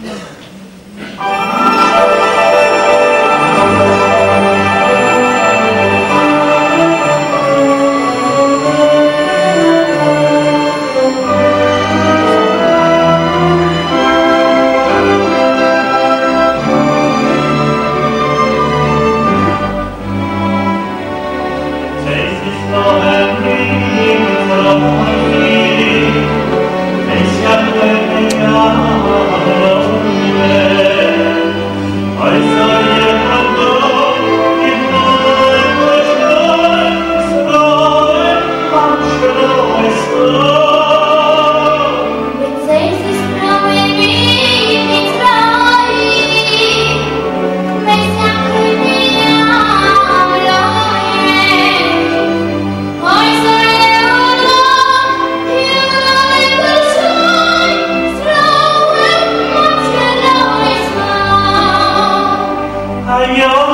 Oh, I know.